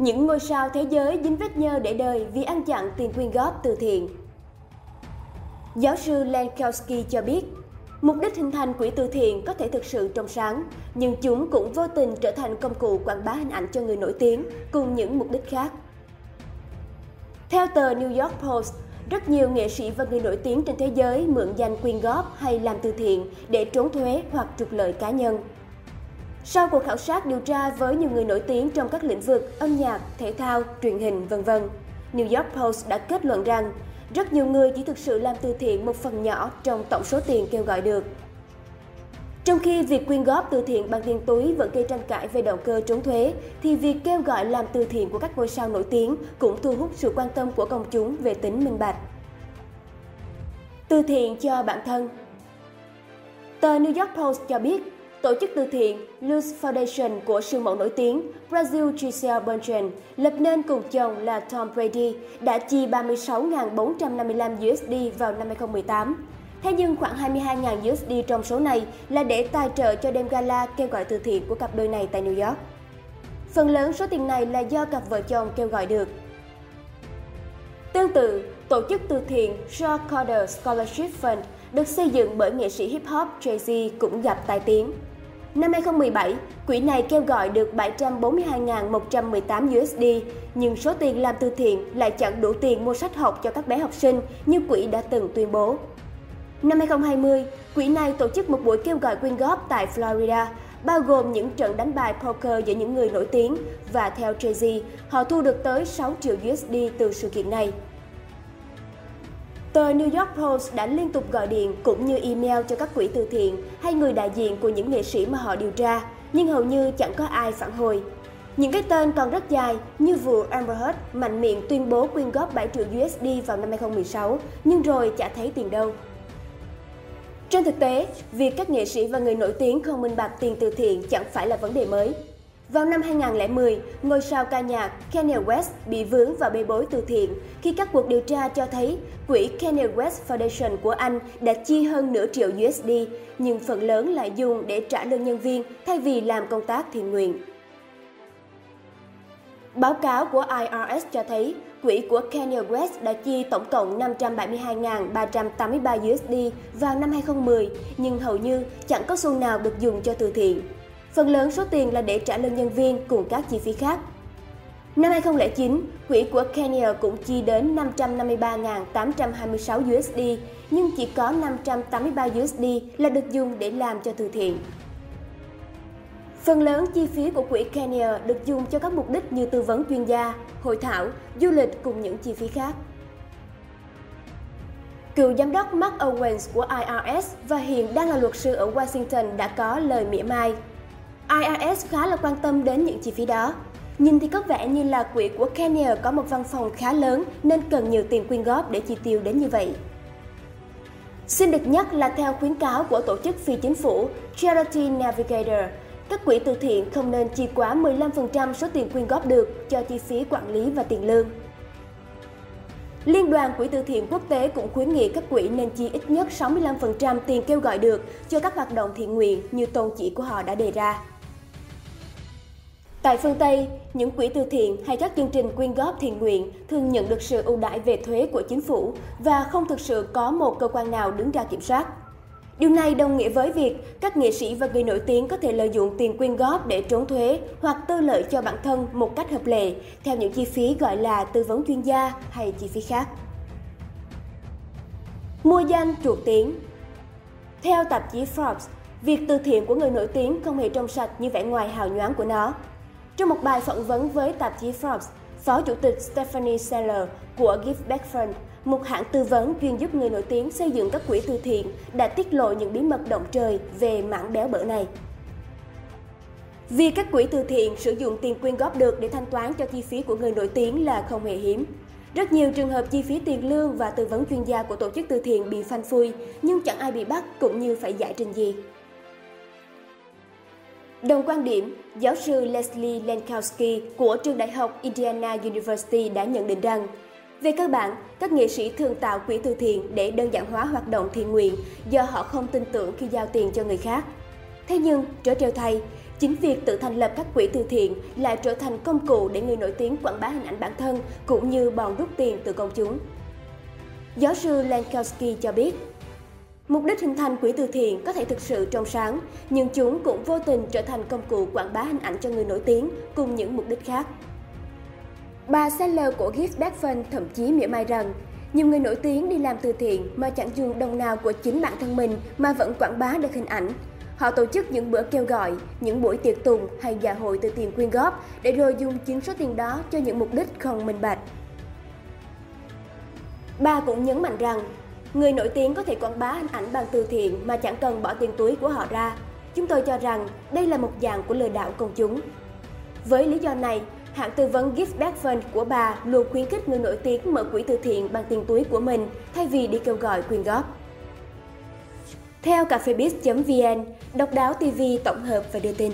Những ngôi sao thế giới dính vết nhơ để đời vì ăn chặn tiền quyên góp từ thiện. Giáo sư Lankowski cho biết, mục đích hình thành quỹ từ thiện có thể thực sự trong sáng, nhưng chúng cũng vô tình trở thành công cụ quảng bá hình ảnh cho người nổi tiếng cùng những mục đích khác. Theo tờ New York Post, rất nhiều nghệ sĩ và người nổi tiếng trên thế giới mượn danh quyên góp hay làm từ thiện để trốn thuế hoặc trục lợi cá nhân. Sau cuộc khảo sát điều tra với nhiều người nổi tiếng trong các lĩnh vực âm nhạc, thể thao, truyền hình, v.v., New York Post đã kết luận rằng rất nhiều người chỉ thực sự làm từ thiện một phần nhỏ trong tổng số tiền kêu gọi được. Trong khi việc quyên góp từ thiện bằng tiền túi vẫn gây tranh cãi về động cơ trốn thuế, thì việc kêu gọi làm từ thiện của các ngôi sao nổi tiếng cũng thu hút sự quan tâm của công chúng về tính minh bạch. Từ thiện cho bản thân Tờ New York Post cho biết, tổ chức từ thiện Luz Foundation của siêu mẫu nổi tiếng Brazil Gisele Bundchen, lập nên cùng chồng là Tom Brady, đã chi 36.455 USD vào năm 2018 Thế nhưng khoảng 22.000 USD trong số này là để tài trợ cho đêm gala kêu gọi từ thiện của cặp đôi này tại New York. Phần lớn số tiền này là do cặp vợ chồng kêu gọi được. Tương tự, tổ chức từ thiện Shaw Carter Scholarship Fund được xây dựng bởi nghệ sĩ hip hop Jay-Z cũng gặp tai tiếng. Năm 2017, quỹ này kêu gọi được 742.118 USD, nhưng số tiền làm từ thiện lại chẳng đủ tiền mua sách học cho các bé học sinh như quỹ đã từng tuyên bố. Năm 2020, quỹ này tổ chức một buổi kêu gọi quyên góp tại Florida, bao gồm những trận đánh bài poker giữa những người nổi tiếng và theo Jay-Z, họ thu được tới 6 triệu USD từ sự kiện này. Tờ New York Post đã liên tục gọi điện cũng như email cho các quỹ từ thiện hay người đại diện của những nghệ sĩ mà họ điều tra, nhưng hầu như chẳng có ai phản hồi. Những cái tên còn rất dài như vụ Amber Heard mạnh miệng tuyên bố quyên góp 7 triệu USD vào năm 2016, nhưng rồi chả thấy tiền đâu. Trên thực tế, việc các nghệ sĩ và người nổi tiếng không minh bạch tiền từ thiện chẳng phải là vấn đề mới. Vào năm 2010, ngôi sao ca nhạc Kanye West bị vướng vào bê bối từ thiện khi các cuộc điều tra cho thấy quỹ Kanye West Foundation của anh đã chi hơn nửa triệu USD, nhưng phần lớn lại dùng để trả lương nhân viên thay vì làm công tác thiện nguyện. Báo cáo của IRS cho thấy quỹ của Kanye West đã chi tổng cộng 572.383 USD vào năm 2010, nhưng hầu như chẳng có xu nào được dùng cho từ thiện. Phần lớn số tiền là để trả lương nhân viên cùng các chi phí khác. Năm 2009, quỹ của Kenya cũng chi đến 553.826 USD, nhưng chỉ có 583 USD là được dùng để làm cho từ thiện. Phần lớn chi phí của quỹ Kenya được dùng cho các mục đích như tư vấn chuyên gia, hội thảo, du lịch cùng những chi phí khác. Cựu giám đốc Mark Owens của IRS và hiện đang là luật sư ở Washington đã có lời mỉa mai. IRS khá là quan tâm đến những chi phí đó. Nhìn thì có vẻ như là quỹ của Kenya có một văn phòng khá lớn nên cần nhiều tiền quyên góp để chi tiêu đến như vậy. Xin được nhắc là theo khuyến cáo của tổ chức phi chính phủ Charity Navigator, các quỹ từ thiện không nên chi quá 15% số tiền quyên góp được cho chi phí quản lý và tiền lương. Liên đoàn Quỹ từ thiện quốc tế cũng khuyến nghị các quỹ nên chi ít nhất 65% tiền kêu gọi được cho các hoạt động thiện nguyện như tôn chỉ của họ đã đề ra. Tại phương Tây, những quỹ từ thiện hay các chương trình quyên góp thiện nguyện thường nhận được sự ưu đãi về thuế của chính phủ và không thực sự có một cơ quan nào đứng ra kiểm soát. Điều này đồng nghĩa với việc các nghệ sĩ và người nổi tiếng có thể lợi dụng tiền quyên góp để trốn thuế hoặc tư lợi cho bản thân một cách hợp lệ theo những chi phí gọi là tư vấn chuyên gia hay chi phí khác. Mua danh chuột tiếng Theo tạp chí Forbes, việc từ thiện của người nổi tiếng không hề trong sạch như vẻ ngoài hào nhoáng của nó. Trong một bài phỏng vấn với tạp chí Forbes, Phó Chủ tịch Stephanie Seller của Give Back Fund một hãng tư vấn chuyên giúp người nổi tiếng xây dựng các quỹ từ thiện đã tiết lộ những bí mật động trời về mảng béo bở này. Vì các quỹ từ thiện sử dụng tiền quyên góp được để thanh toán cho chi phí của người nổi tiếng là không hề hiếm. Rất nhiều trường hợp chi phí tiền lương và tư vấn chuyên gia của tổ chức từ thiện bị phanh phui, nhưng chẳng ai bị bắt cũng như phải giải trình gì. Đồng quan điểm, giáo sư Leslie Lankowski của trường đại học Indiana University đã nhận định rằng về cơ bản, các nghệ sĩ thường tạo quỹ từ thiện để đơn giản hóa hoạt động thiện nguyện do họ không tin tưởng khi giao tiền cho người khác. Thế nhưng, trở trêu thay, Chính việc tự thành lập các quỹ từ thiện lại trở thành công cụ để người nổi tiếng quảng bá hình ảnh bản thân cũng như bòn rút tiền từ công chúng. Giáo sư Lankowski cho biết, Mục đích hình thành quỹ từ thiện có thể thực sự trong sáng, nhưng chúng cũng vô tình trở thành công cụ quảng bá hình ảnh cho người nổi tiếng cùng những mục đích khác. Bà seller của Gift Back Fund thậm chí mỉa mai rằng, nhiều người nổi tiếng đi làm từ thiện mà chẳng dùng đồng nào của chính bản thân mình mà vẫn quảng bá được hình ảnh. Họ tổ chức những bữa kêu gọi, những buổi tiệc tùng hay dạ hội từ tiền quyên góp để rồi dùng chính số tiền đó cho những mục đích không minh bạch. Bà cũng nhấn mạnh rằng, người nổi tiếng có thể quảng bá hình ảnh bằng từ thiện mà chẳng cần bỏ tiền túi của họ ra. Chúng tôi cho rằng đây là một dạng của lừa đảo công chúng. Với lý do này, hãng tư vấn Gift Back Fund của bà luôn khuyến khích người nổi tiếng mở quỹ từ thiện bằng tiền túi của mình thay vì đi kêu gọi quyên góp. Theo cafebiz.vn, Độc đáo TV tổng hợp và đưa tin.